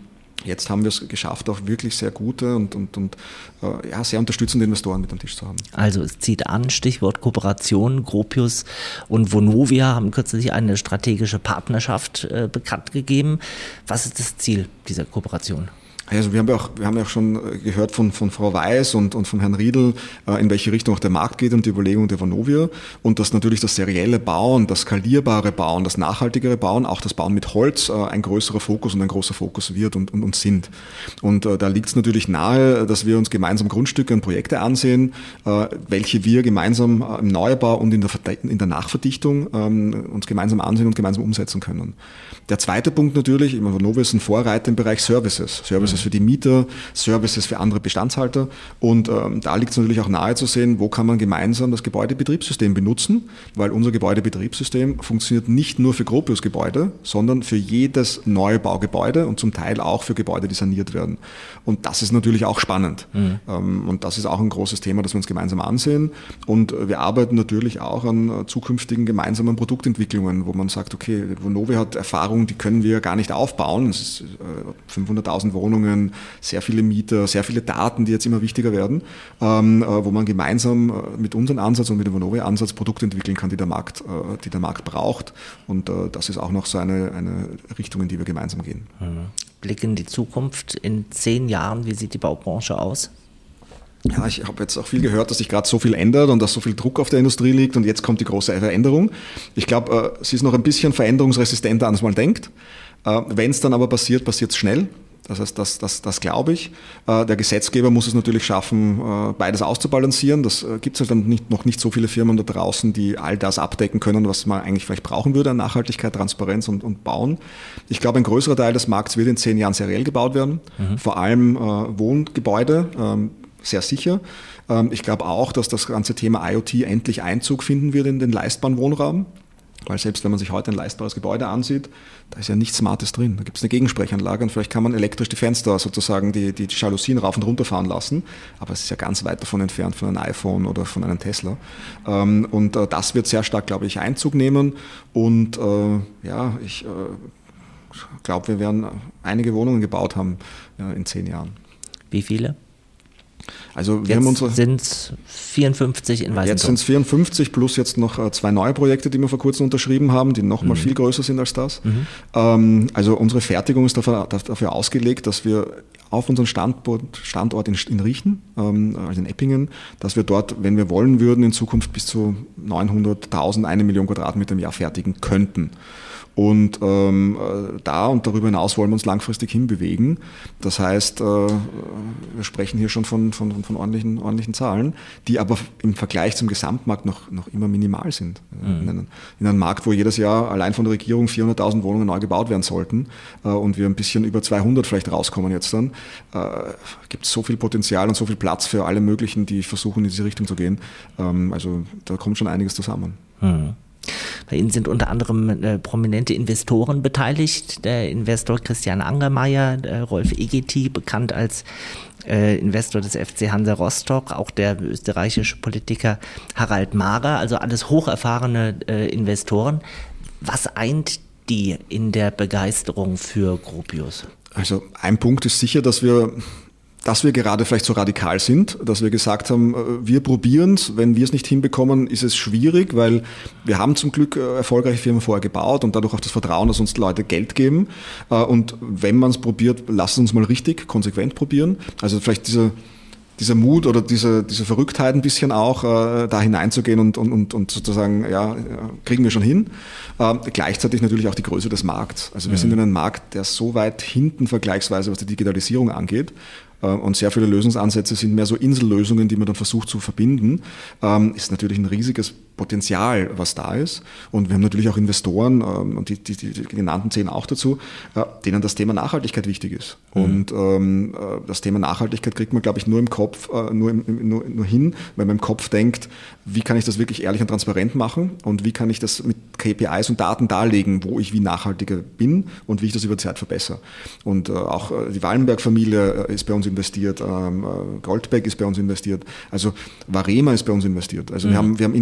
Jetzt haben wir es geschafft, auch wirklich sehr gute und, und, und äh, ja, sehr unterstützende Investoren mit am Tisch zu haben. Also es zieht an, Stichwort Kooperation. Gropius und Vonovia haben kürzlich eine strategische Partnerschaft äh, bekannt gegeben. Was ist das Ziel dieser Kooperation? Also wir haben ja auch, wir haben ja auch schon äh, gehört von, von Frau Weiß und, und von Herrn Riedel, äh, in welche Richtung auch der Markt geht und die Überlegung der Vonovia. Und dass natürlich das serielle Bauen, das skalierbare Bauen, das nachhaltigere Bauen, auch das Bauen mit Holz äh, ein größerer Fokus und ein großer Fokus wird und, und, und sind. Und da liegt es natürlich nahe, dass wir uns gemeinsam Grundstücke und Projekte ansehen, welche wir gemeinsam im Neubau und in der, in der Nachverdichtung ähm, uns gemeinsam ansehen und gemeinsam umsetzen können. Der zweite Punkt natürlich, immer Vonovia ist ein Vorreiter im Bereich Services. Services für die Mieter, Services für andere Bestandshalter. Und ähm, da liegt es natürlich auch nahe zu sehen, wo kann man gemeinsam das Gebäudebetriebssystem benutzen, weil unser Gebäudebetriebssystem funktioniert nicht nur für Gropius-Gebäude, sondern für jedes neue Baugebäude und zum Teil auch für Gebäude, die saniert werden. Und das ist natürlich auch spannend. Mhm. Ähm, und das ist auch ein großes Thema, das wir uns gemeinsam ansehen. Und wir arbeiten natürlich auch an äh, zukünftigen gemeinsamen Produktentwicklungen, wo man sagt, okay, Vonovia hat Erfahrung Wohnung, die können wir gar nicht aufbauen. Es ist 500.000 äh, Wohnungen, sehr viele Mieter, sehr viele Daten, die jetzt immer wichtiger werden, ähm, äh, wo man gemeinsam äh, mit unserem Ansatz und mit dem Vonovia-Ansatz Produkte entwickeln kann, die der Markt, die der Markt braucht. Und das ist auch noch so eine, eine Richtung, in die wir gemeinsam gehen. Blick in die Zukunft. In zehn Jahren, wie sieht die Baubranche aus? Ja, ich habe jetzt auch viel gehört, dass sich gerade so viel ändert und dass so viel Druck auf der Industrie liegt und jetzt kommt die große Veränderung. Ich glaube, äh, sie ist noch ein bisschen veränderungsresistenter, als man denkt. Äh, Wenn es dann aber passiert, passiert es schnell. Das heißt, das, das, das glaube ich. Äh, der Gesetzgeber muss es natürlich schaffen, äh, beides auszubalancieren. Das äh, gibt es halt dann nicht, noch nicht so viele Firmen da draußen, die all das abdecken können, was man eigentlich vielleicht brauchen würde an Nachhaltigkeit, Transparenz und, und Bauen. Ich glaube, ein größerer Teil des Markts wird in zehn Jahren seriell gebaut werden. Mhm. Vor allem Wohngebäude. Ähm, sehr sicher. Ähm, ich glaube auch, dass das ganze Thema IoT endlich Einzug finden wird in den leistbaren Wohnraum. Weil selbst wenn man sich heute ein leistbares Gebäude ansieht, da ist ja nichts Smartes drin. Da gibt es eine Gegensprechanlage und vielleicht kann man elektrisch die Fenster sozusagen, die, die Jalousien rauf und runter fahren lassen. Aber es ist ja ganz weit davon entfernt von einem iPhone oder von einem Tesla. Ähm, und äh, das wird sehr stark, glaube ich, Einzug nehmen. Und äh, ja, ich äh, glaube, wir werden einige Wohnungen gebaut haben in zehn Jahren. Wie viele? Also wir jetzt haben unsere. Sind es 54 in Weißenburg? Jetzt sind es 54 plus jetzt noch äh, zwei neue Projekte, die wir vor kurzem unterschrieben haben, die nochmal mhm. viel größer sind als das. Mhm. Ähm, also unsere Fertigung ist dafür, dafür, ausgelegt, dass wir auf unseren Standort, Standort in, in Riechen, ähm, also in Eppingen, dass wir dort, wenn wir wollen würden, in Zukunft bis zu 900.000, eine Million Quadratmeter im Jahr fertigen könnten. Und ähm, äh, da und darüber hinaus wollen wir uns langfristig hinbewegen. Das heißt, äh, wir sprechen hier schon von, von, von ordentlichen, ordentlichen Zahlen, die aber im Vergleich zum Gesamtmarkt noch, noch immer minimal sind. Mhm. In, einem, in, einem, Markt, wo jedes Jahr allein von der Regierung 400.000 Wohnungen neu gebaut werden sollten äh, und wir ein bisschen über 200 vielleicht rauskommen jetzt dann, äh, gibt es so viel Potenzial und so viel Platz für alle möglichen, die versuchen, in diese Richtung zu gehen. Ähm, also da kommt schon einiges zusammen. Mhm. Bei Ihnen sind unter anderem äh, prominente Investoren beteiligt. Der Investor Christian Angermeier, Rolf Egeti, bekannt als äh, Investor des FC Hansa Rostock, auch der österreichische Politiker Harald Mara, also alles hocherfahrene äh, Investoren. Was eint die in der Begeisterung für Gropius? Also ein Punkt ist sicher, dass wir dass wir gerade vielleicht so radikal sind, dass wir gesagt haben, äh, wir probieren es, wenn wir es nicht hinbekommen, ist es schwierig, weil wir haben zum Glück äh, erfolgreiche Firmen vorher gebaut und dadurch auch das Vertrauen, dass uns Leute Geld geben. Äh, und wenn man es probiert, lasst uns mal richtig, konsequent probieren. Also vielleicht diese dieser Mut oder diese, diese Verrücktheit ein bisschen auch, äh, da hineinzugehen und, und, und sozusagen, ja, kriegen wir schon hin. Äh, gleichzeitig natürlich auch die Größe des Markts. Also wir mhm. sind in einem Markt, der so weit hinten vergleichsweise, was die Digitalisierung angeht, und sehr viele Lösungsansätze sind mehr so Insellösungen, die man dann versucht zu verbinden, ähm, ist natürlich ein riesiges Potenzial, was da ist. Und wir haben natürlich auch Investoren, ähm, und die, die, die genannten zählen auch dazu, äh, denen das Thema Nachhaltigkeit wichtig ist. Mhm. Und ähm, äh, das Thema Nachhaltigkeit kriegt man, glaube ich, nur im Kopf, nur, im, nur, nur hin, wenn man im Kopf denkt, wie kann ich das wirklich ehrlich und transparent machen und wie kann ich das mit KPIs und Daten darlegen, wo ich wie nachhaltiger bin und wie ich das über Zeit verbessere. Und auch die Wallenberg-Familie ist bei uns investiert, ähm, äh, Goldbeck ist bei uns investiert, also Varema ist bei uns investiert. Also mhm. wir, haben, wir haben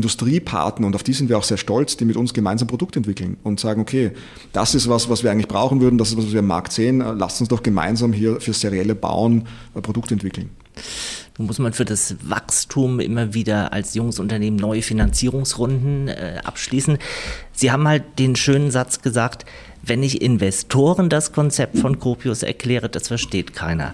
Industriepartner und auf die sind wir auch sehr stolz, die mit uns gemeinsam Produkte entwickeln und sagen, okay, das ist was, was wir eigentlich brauchen würden, das ist was, was wir im Markt sehen, äh, lasst uns doch gemeinsam hier für serielle Bauen äh, Produkte entwickeln. Nun muss man für das Wachstum immer wieder als junges Unternehmen neue Finanzierungsrunden äh, abschließen. Sie haben halt den schönen Satz gesagt, wenn ich Investoren das Konzept von Copius erkläre, das versteht keiner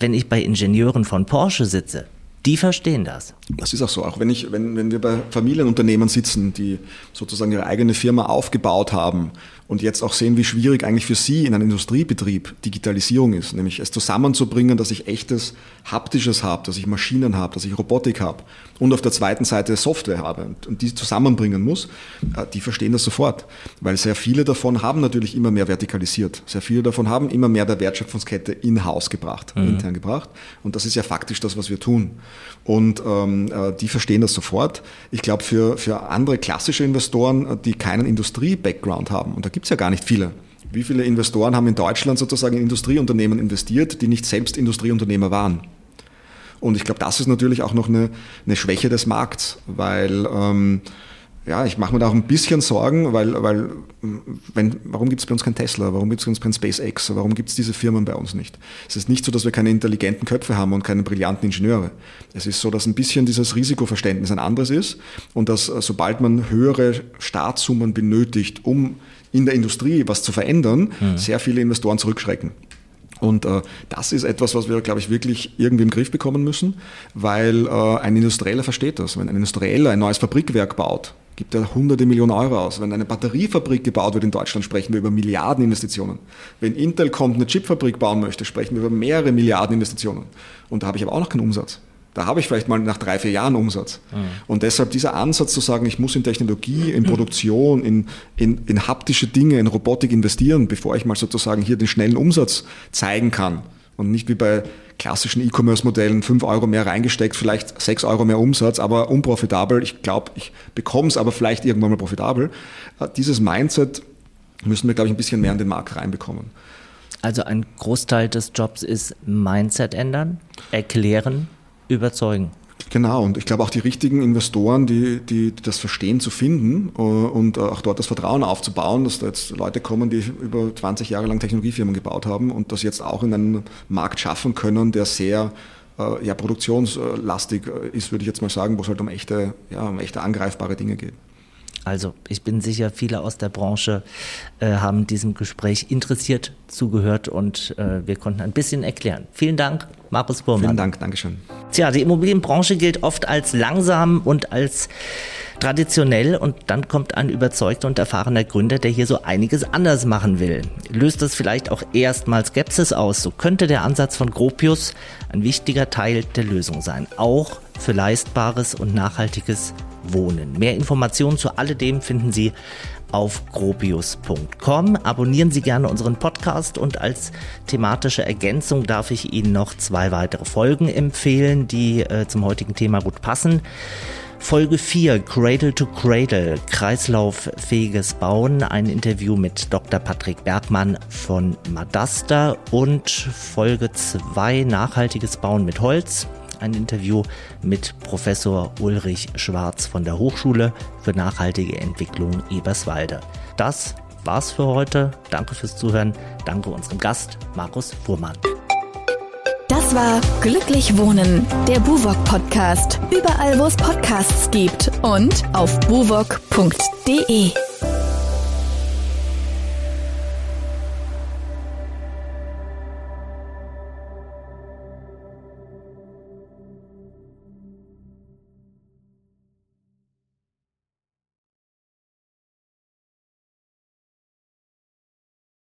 wenn ich bei Ingenieuren von Porsche sitze, die verstehen das. Das ist auch so. Auch wenn, ich, wenn, wenn wir bei Familienunternehmen sitzen, die sozusagen ihre eigene Firma aufgebaut haben und jetzt auch sehen, wie schwierig eigentlich für Sie in einem Industriebetrieb Digitalisierung ist, nämlich es zusammenzubringen, dass ich echtes Haptisches habe, dass ich Maschinen habe, dass ich Robotik habe und auf der zweiten Seite Software habe und die zusammenbringen muss, äh, die verstehen das sofort, weil sehr viele davon haben natürlich immer mehr vertikalisiert. Sehr viele davon haben immer mehr der Wertschöpfungskette in-house gebracht, mhm. intern gebracht und das ist ja faktisch das, was wir tun. Und ähm, äh, die verstehen das sofort. Ich glaube, für, für andere klassische Investoren, äh, die keinen Industrie-Background haben, und da gibt es ja gar nicht viele. Wie viele Investoren haben in Deutschland sozusagen in Industrieunternehmen investiert, die nicht selbst Industrieunternehmer waren? Und ich glaube, das ist natürlich auch noch eine, eine Schwäche des Markts, weil ähm, ja, ich mache mir da auch ein bisschen Sorgen, weil, weil wenn, warum gibt es bei uns kein Tesla, warum gibt es bei uns kein SpaceX, warum gibt es diese Firmen bei uns nicht? Es ist nicht so, dass wir keine intelligenten Köpfe haben und keine brillanten Ingenieure. Es ist so, dass ein bisschen dieses Risikoverständnis ein anderes ist und dass äh, sobald man höhere Staatssummen benötigt, um in der Industrie was zu verändern, mhm. sehr viele Investoren zurückschrecken. Und äh, das ist etwas, was wir, glaube ich, wirklich irgendwie im Griff bekommen müssen, weil äh, ein Industrieller versteht das. Wenn ein Industrieller ein neues Fabrikwerk baut, gibt er hunderte Millionen Euro aus. Wenn eine Batteriefabrik gebaut wird in Deutschland, sprechen wir über Milliardeninvestitionen. Wenn Intel kommt, eine Chipfabrik bauen möchte, sprechen wir über mehrere Milliarden Investitionen. Und da habe ich aber auch noch keinen Umsatz. Da habe ich vielleicht mal nach drei, vier Jahren Umsatz. Mhm. Und deshalb dieser Ansatz zu sagen, ich muss in Technologie, in Produktion, in, in, in haptische Dinge, in Robotik investieren, bevor ich mal sozusagen hier den schnellen Umsatz zeigen kann. Und nicht wie bei klassischen E-Commerce-Modellen 5 Euro mehr reingesteckt, vielleicht 6 Euro mehr Umsatz, aber unprofitabel. Ich glaube, ich bekomme es aber vielleicht irgendwann mal profitabel. Äh, dieses Mindset müssen wir, glaube ich, ein bisschen mehr in den Markt reinbekommen. Also ein Großteil des Jobs ist Mindset ändern, erklären, überzeugen. Genau, und ich glaube auch die richtigen Investoren, die, die, die das verstehen zu finden äh, und auch dort das Vertrauen aufzubauen, dass da jetzt Leute kommen, die über 20 Jahre lang Technologiefirmen gebaut haben und das jetzt auch in einem Markt schaffen können, der sehr äh, ja, produktionslastig äh, ist, würde ich jetzt mal sagen, wo es halt um echte, ja, um echte angreifbare Dinge geht. Also ich bin sicher, viele aus der Branche äh, haben diesem Gespräch interessiert zugehört und äh, wir konnten ein bisschen erklären. Vielen Dank, Markus Burmann. Vielen Dank, Dankeschön. Tja, die Immobilienbranche gilt oft als langsam und als traditionell und dann kommt ein überzeugter und erfahrener Gründer, der hier so einiges anders machen will. Löst das vielleicht auch erstmal Skepsis aus. So könnte der Ansatz von Gropius ein wichtiger Teil der Lösung sein. Auch für leistbares und nachhaltiges Wohnen. Mehr Informationen zu alledem finden Sie auf gropius.com. Abonnieren Sie gerne unseren Podcast und als thematische Ergänzung darf ich Ihnen noch zwei weitere Folgen empfehlen, die äh, zum heutigen Thema gut passen. Folge 4, Cradle to Cradle, kreislauffähiges Bauen, ein Interview mit Dr. Patrick Bergmann von Madasta und Folge 2, nachhaltiges Bauen mit Holz, ein Interview mit Professor Ulrich Schwarz von der Hochschule für nachhaltige Entwicklung Eberswalde. Das war's für heute. Danke fürs Zuhören. Danke unserem Gast Markus Fuhrmann. Das war Glücklich Wohnen, der Buwok Podcast. Überall, wo es Podcasts gibt und auf buwok.de.